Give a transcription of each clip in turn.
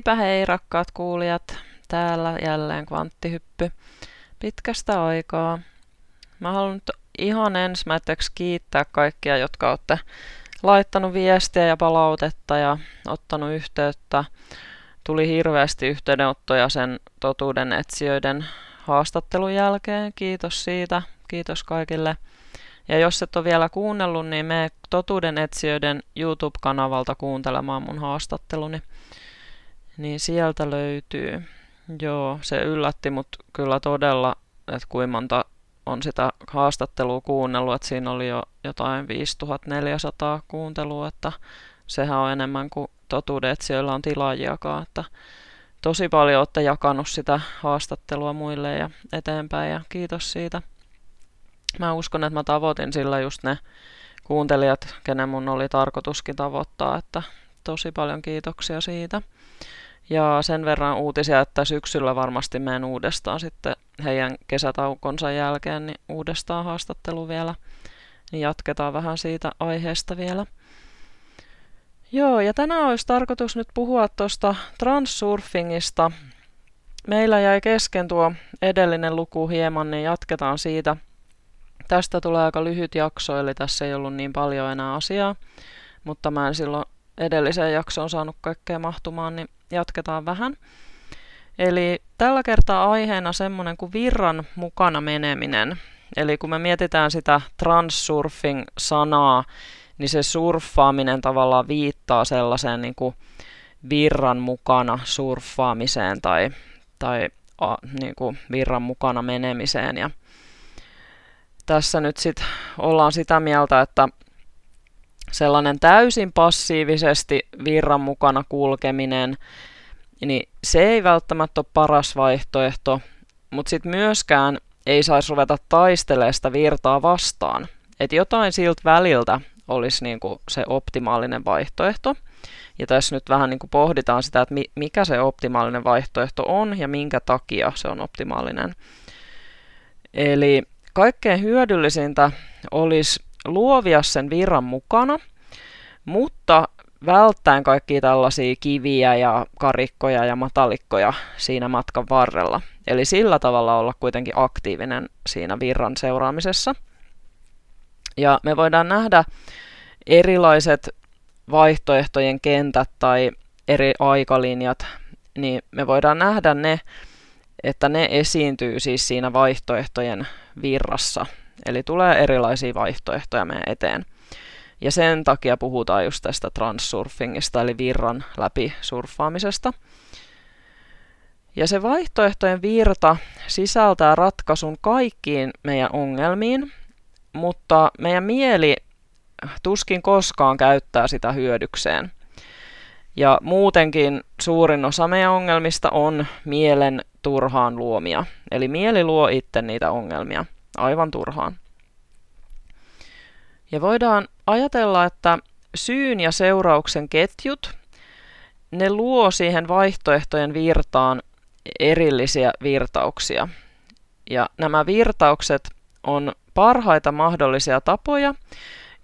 Heipä hei rakkaat kuulijat, täällä jälleen kvanttihyppy pitkästä aikaa. Mä haluan nyt ihan ensimmäiseksi kiittää kaikkia, jotka olette laittanut viestiä ja palautetta ja ottanut yhteyttä. Tuli hirveästi yhteydenottoja sen totuuden etsijöiden haastattelun jälkeen. Kiitos siitä. Kiitos kaikille. Ja jos et ole vielä kuunnellut, niin me Totuuden etsijöiden YouTube-kanavalta kuuntelemaan mun haastatteluni. Niin sieltä löytyy. Joo, se yllätti mut kyllä todella, että kuinka monta on sitä haastattelua kuunnellut, että siinä oli jo jotain 5400 kuuntelua, että sehän on enemmän kuin totuuden etsijöillä on tilaajiakaan, että tosi paljon olette jakanut sitä haastattelua muille ja eteenpäin ja kiitos siitä. Mä uskon, että mä tavoitin sillä just ne kuuntelijat, kenen mun oli tarkoituskin tavoittaa, että tosi paljon kiitoksia siitä. Ja sen verran uutisia, että syksyllä varmasti menen uudestaan sitten heidän kesätaukonsa jälkeen niin uudestaan haastattelu vielä. Niin jatketaan vähän siitä aiheesta vielä. Joo, ja tänään olisi tarkoitus nyt puhua tuosta transsurfingista. Meillä jäi kesken tuo edellinen luku hieman, niin jatketaan siitä – Tästä tulee aika lyhyt jakso, eli tässä ei ollut niin paljon enää asiaa, mutta mä en silloin edelliseen jaksoon saanut kaikkea mahtumaan, niin jatketaan vähän. Eli tällä kertaa aiheena semmoinen kuin virran mukana meneminen. Eli kun me mietitään sitä transsurfing-sanaa, niin se surffaaminen tavallaan viittaa sellaiseen niin kuin virran mukana surffaamiseen tai, tai a, niin kuin virran mukana menemiseen. Ja tässä nyt sit ollaan sitä mieltä, että sellainen täysin passiivisesti virran mukana kulkeminen, niin se ei välttämättä ole paras vaihtoehto, mutta sitten myöskään ei saisi ruveta taistelemaan sitä virtaa vastaan. Että jotain siltä väliltä olisi niinku se optimaalinen vaihtoehto. Ja tässä nyt vähän niinku pohditaan sitä, että mikä se optimaalinen vaihtoehto on ja minkä takia se on optimaalinen. Eli Kaikkein hyödyllisintä olisi luovia sen virran mukana, mutta välttäen kaikkia tällaisia kiviä ja karikkoja ja matalikkoja siinä matkan varrella. Eli sillä tavalla olla kuitenkin aktiivinen siinä virran seuraamisessa. Ja me voidaan nähdä erilaiset vaihtoehtojen kentät tai eri aikalinjat, niin me voidaan nähdä ne että ne esiintyy siis siinä vaihtoehtojen virrassa. Eli tulee erilaisia vaihtoehtoja meidän eteen. Ja sen takia puhutaan just tästä transsurfingista, eli virran läpi surffaamisesta. Ja se vaihtoehtojen virta sisältää ratkaisun kaikkiin meidän ongelmiin, mutta meidän mieli tuskin koskaan käyttää sitä hyödykseen. Ja muutenkin suurin osa meidän ongelmista on mielen turhaan luomia. Eli mieli luo itse niitä ongelmia aivan turhaan. Ja voidaan ajatella, että syyn ja seurauksen ketjut, ne luo siihen vaihtoehtojen virtaan erillisiä virtauksia. Ja nämä virtaukset on parhaita mahdollisia tapoja,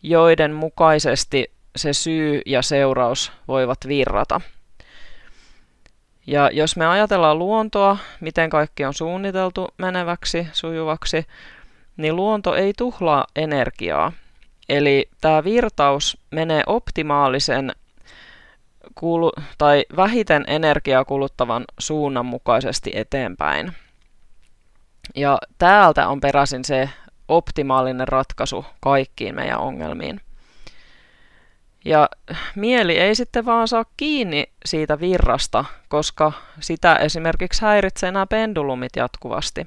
joiden mukaisesti se syy ja seuraus voivat virrata. Ja jos me ajatellaan luontoa, miten kaikki on suunniteltu meneväksi, sujuvaksi, niin luonto ei tuhlaa energiaa. Eli tämä virtaus menee optimaalisen kulu- tai vähiten energiaa kuluttavan suunnan mukaisesti eteenpäin. Ja täältä on peräisin se optimaalinen ratkaisu kaikkiin meidän ongelmiin. Ja mieli ei sitten vaan saa kiinni siitä virrasta, koska sitä esimerkiksi häiritsee nämä pendulumit jatkuvasti.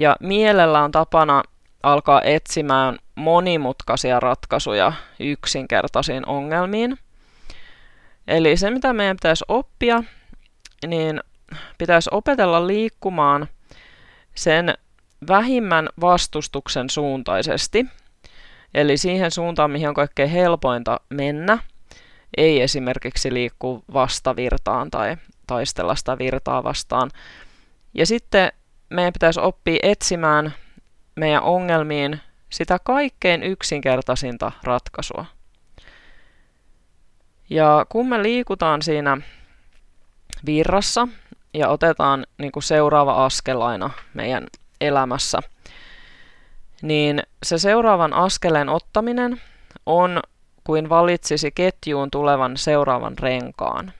Ja mielellä on tapana alkaa etsimään monimutkaisia ratkaisuja yksinkertaisiin ongelmiin. Eli se, mitä meidän pitäisi oppia, niin pitäisi opetella liikkumaan sen vähimmän vastustuksen suuntaisesti – Eli siihen suuntaan, mihin on kaikkein helpointa mennä, ei esimerkiksi liikkua vastavirtaan tai taistella sitä virtaa vastaan. Ja sitten meidän pitäisi oppia etsimään meidän ongelmiin sitä kaikkein yksinkertaisinta ratkaisua. Ja kun me liikutaan siinä virrassa ja otetaan niin kuin seuraava askel aina meidän elämässä, niin se seuraavan askeleen ottaminen on kuin valitsisi ketjuun tulevan seuraavan renkaan.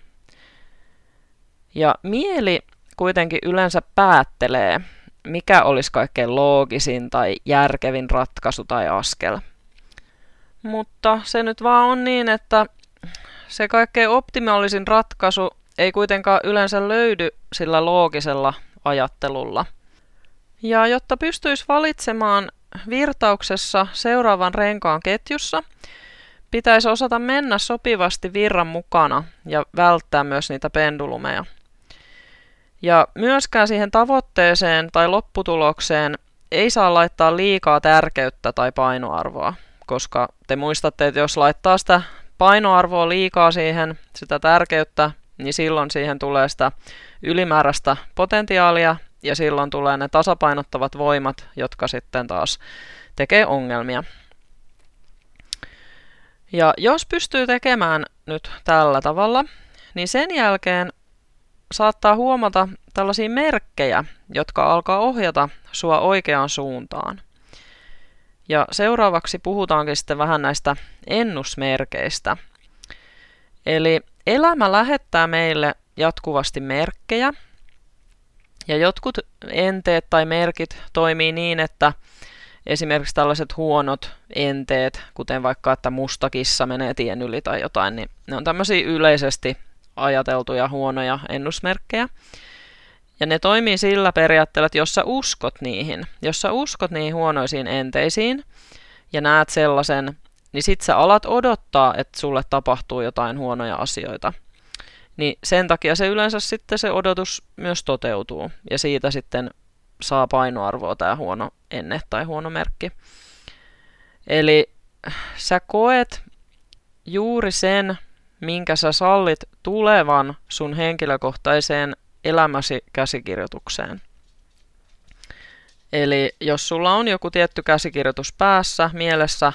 Ja mieli kuitenkin yleensä päättelee, mikä olisi kaikkein loogisin tai järkevin ratkaisu tai askel. Mutta se nyt vaan on niin, että se kaikkein optimaalisin ratkaisu ei kuitenkaan yleensä löydy sillä loogisella ajattelulla. Ja jotta pystyisi valitsemaan virtauksessa seuraavan renkaan ketjussa, pitäisi osata mennä sopivasti virran mukana ja välttää myös niitä pendulumeja. Ja myöskään siihen tavoitteeseen tai lopputulokseen ei saa laittaa liikaa tärkeyttä tai painoarvoa, koska te muistatte, että jos laittaa sitä painoarvoa liikaa siihen, sitä tärkeyttä, niin silloin siihen tulee sitä ylimääräistä potentiaalia ja silloin tulee ne tasapainottavat voimat, jotka sitten taas tekee ongelmia. Ja jos pystyy tekemään nyt tällä tavalla, niin sen jälkeen saattaa huomata tällaisia merkkejä, jotka alkaa ohjata sua oikeaan suuntaan. Ja seuraavaksi puhutaankin sitten vähän näistä ennusmerkeistä. Eli elämä lähettää meille jatkuvasti merkkejä, ja jotkut enteet tai merkit toimii niin, että esimerkiksi tällaiset huonot enteet, kuten vaikka, että musta kissa menee tien yli tai jotain, niin ne on tämmöisiä yleisesti ajateltuja huonoja ennusmerkkejä. Ja ne toimii sillä periaatteella, että jos sä uskot niihin, jos sä uskot niihin huonoisiin enteisiin ja näet sellaisen, niin sit sä alat odottaa, että sulle tapahtuu jotain huonoja asioita. Niin sen takia se yleensä sitten se odotus myös toteutuu ja siitä sitten saa painoarvoa tämä huono enne tai huono merkki. Eli sä koet juuri sen, minkä sä sallit tulevan sun henkilökohtaiseen elämäsi käsikirjoitukseen. Eli jos sulla on joku tietty käsikirjoitus päässä, mielessä,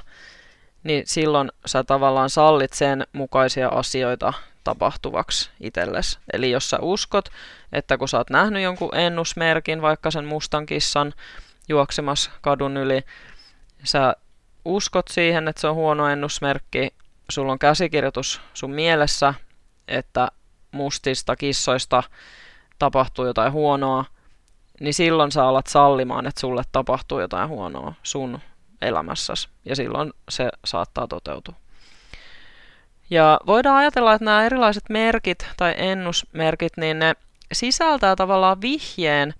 niin silloin sä tavallaan sallit sen mukaisia asioita tapahtuvaksi itsellesi. Eli jos sä uskot, että kun sä oot nähnyt jonkun ennusmerkin, vaikka sen mustan kissan juoksemassa kadun yli, sä uskot siihen, että se on huono ennusmerkki, sulla on käsikirjoitus sun mielessä, että mustista kissoista tapahtuu jotain huonoa, niin silloin sä alat sallimaan, että sulle tapahtuu jotain huonoa sun elämässäsi. Ja silloin se saattaa toteutua. Ja voidaan ajatella, että nämä erilaiset merkit tai ennusmerkit, niin ne sisältää tavallaan vihjeen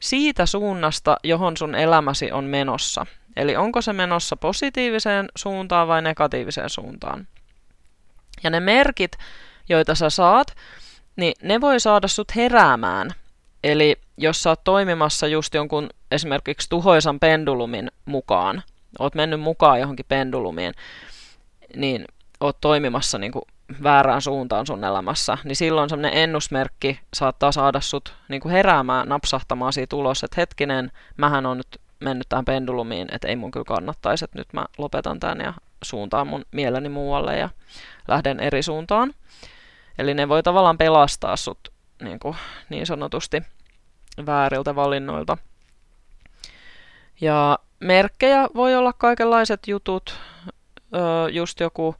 siitä suunnasta, johon sun elämäsi on menossa. Eli onko se menossa positiiviseen suuntaan vai negatiiviseen suuntaan. Ja ne merkit, joita sä saat, niin ne voi saada sut heräämään. Eli jos sä oot toimimassa just jonkun esimerkiksi tuhoisan pendulumin mukaan, oot mennyt mukaan johonkin pendulumiin, niin oot toimimassa niin kuin väärään suuntaan sun elämässä, niin silloin semmoinen ennusmerkki saattaa saada sut niin kuin heräämään, napsahtamaan siitä ulos, että hetkinen, mähän on nyt mennyt tähän pendulumiin, että ei mun kyllä kannattaisi, että nyt mä lopetan tämän ja suuntaan mun mieleni muualle ja lähden eri suuntaan. Eli ne voi tavallaan pelastaa sut niin, kuin, niin sanotusti vääriltä valinnoilta. Ja merkkejä voi olla kaikenlaiset jutut, just joku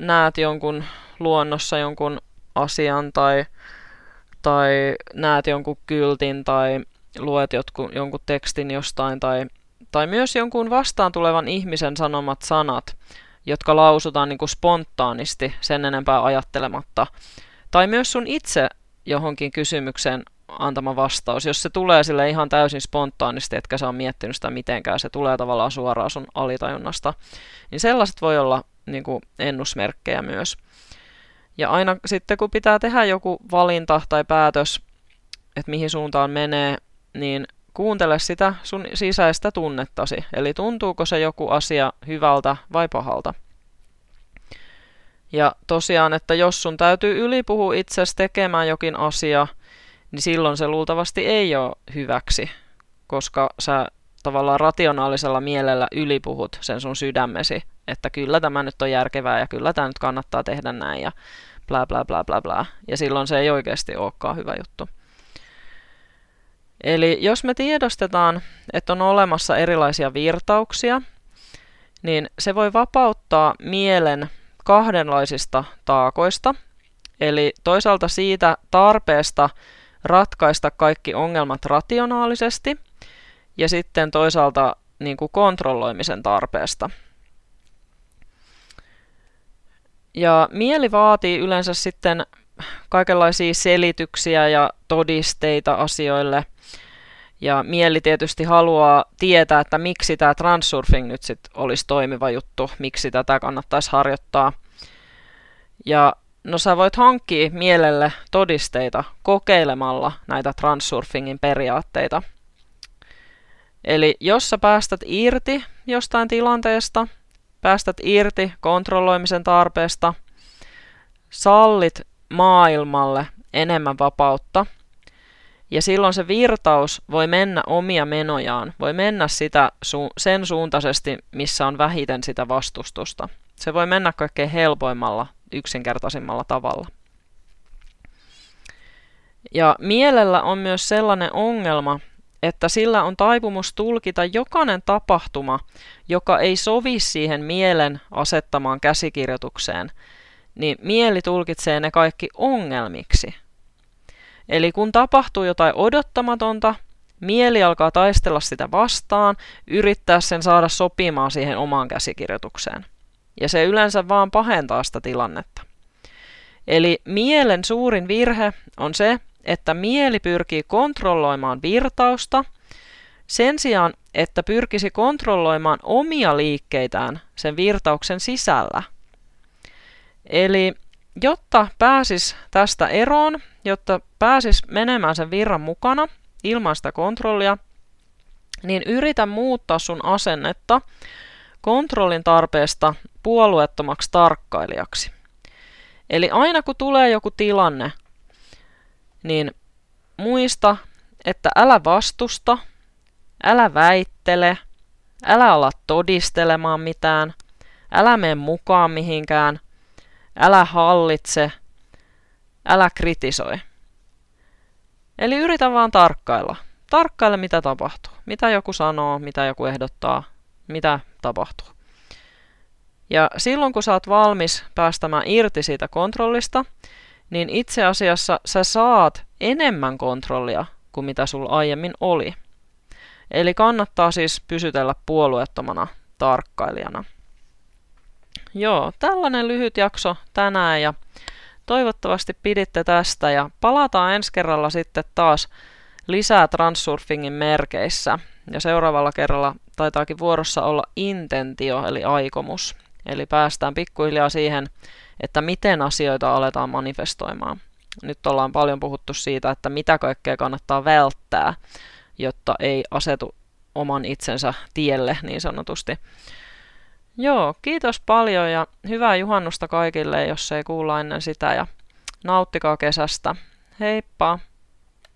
näet jonkun luonnossa jonkun asian tai, tai näet jonkun kyltin tai luet jotkun, jonkun tekstin jostain tai, tai myös jonkun vastaan tulevan ihmisen sanomat sanat, jotka lausutaan niin kuin spontaanisti sen enempää ajattelematta. Tai myös sun itse johonkin kysymykseen antama vastaus. Jos se tulee sille ihan täysin spontaanisti, etkä sä ole miettinyt sitä mitenkään, se tulee tavallaan suoraan sun alitajunnasta, niin sellaiset voi olla niin kuin ennusmerkkejä myös. Ja aina sitten kun pitää tehdä joku valinta tai päätös, että mihin suuntaan menee, niin kuuntele sitä sun sisäistä tunnettasi. Eli tuntuuko se joku asia hyvältä vai pahalta. Ja tosiaan, että jos sun täytyy ylipuhua itsesi tekemään jokin asia, niin silloin se luultavasti ei ole hyväksi, koska sä tavallaan rationaalisella mielellä ylipuhut sen sun sydämesi, että kyllä tämä nyt on järkevää ja kyllä tämä nyt kannattaa tehdä näin ja bla bla bla bla bla. Ja silloin se ei oikeasti olekaan hyvä juttu. Eli jos me tiedostetaan, että on olemassa erilaisia virtauksia, niin se voi vapauttaa mielen kahdenlaisista taakoista. Eli toisaalta siitä tarpeesta ratkaista kaikki ongelmat rationaalisesti ja sitten toisaalta niin kuin kontrolloimisen tarpeesta. Ja mieli vaatii yleensä sitten kaikenlaisia selityksiä ja todisteita asioille. Ja mieli tietysti haluaa tietää, että miksi tämä transurfing nyt sit olisi toimiva juttu, miksi tätä kannattaisi harjoittaa. Ja no sä voit hankkia mielelle todisteita kokeilemalla näitä transurfingin periaatteita. Eli jos sä päästät irti jostain tilanteesta, päästät irti kontrolloimisen tarpeesta, sallit maailmalle enemmän vapautta, ja silloin se virtaus voi mennä omia menojaan, voi mennä sitä sen suuntaisesti, missä on vähiten sitä vastustusta. Se voi mennä kaikkein helpoimmalla, yksinkertaisimmalla tavalla. Ja mielellä on myös sellainen ongelma, että sillä on taipumus tulkita jokainen tapahtuma, joka ei sovi siihen mielen asettamaan käsikirjoitukseen, niin mieli tulkitsee ne kaikki ongelmiksi. Eli kun tapahtuu jotain odottamatonta, mieli alkaa taistella sitä vastaan, yrittää sen saada sopimaan siihen omaan käsikirjoitukseen. Ja se yleensä vaan pahentaa sitä tilannetta. Eli mielen suurin virhe on se, että mieli pyrkii kontrolloimaan virtausta sen sijaan, että pyrkisi kontrolloimaan omia liikkeitään sen virtauksen sisällä. Eli jotta pääsis tästä eroon, jotta pääsis menemään sen virran mukana ilman sitä kontrollia, niin yritä muuttaa sun asennetta kontrollin tarpeesta puolueettomaksi tarkkailijaksi. Eli aina kun tulee joku tilanne, niin muista, että älä vastusta, älä väittele, älä ala todistelemaan mitään, älä mene mukaan mihinkään, älä hallitse, älä kritisoi. Eli yritä vaan tarkkailla. Tarkkaile, mitä tapahtuu. Mitä joku sanoo, mitä joku ehdottaa, mitä tapahtuu. Ja silloin, kun sä oot valmis päästämään irti siitä kontrollista, niin itse asiassa sä saat enemmän kontrollia kuin mitä sulla aiemmin oli. Eli kannattaa siis pysytellä puolueettomana tarkkailijana. Joo, tällainen lyhyt jakso tänään ja toivottavasti piditte tästä ja palataan ensi kerralla sitten taas lisää transsurfingin merkeissä. Ja seuraavalla kerralla taitaakin vuorossa olla intentio eli aikomus. Eli päästään pikkuhiljaa siihen, että miten asioita aletaan manifestoimaan. Nyt ollaan paljon puhuttu siitä, että mitä kaikkea kannattaa välttää, jotta ei asetu oman itsensä tielle niin sanotusti. Joo, kiitos paljon ja hyvää juhannusta kaikille, jos ei kuulla ennen sitä ja nauttikaa kesästä. Heippa!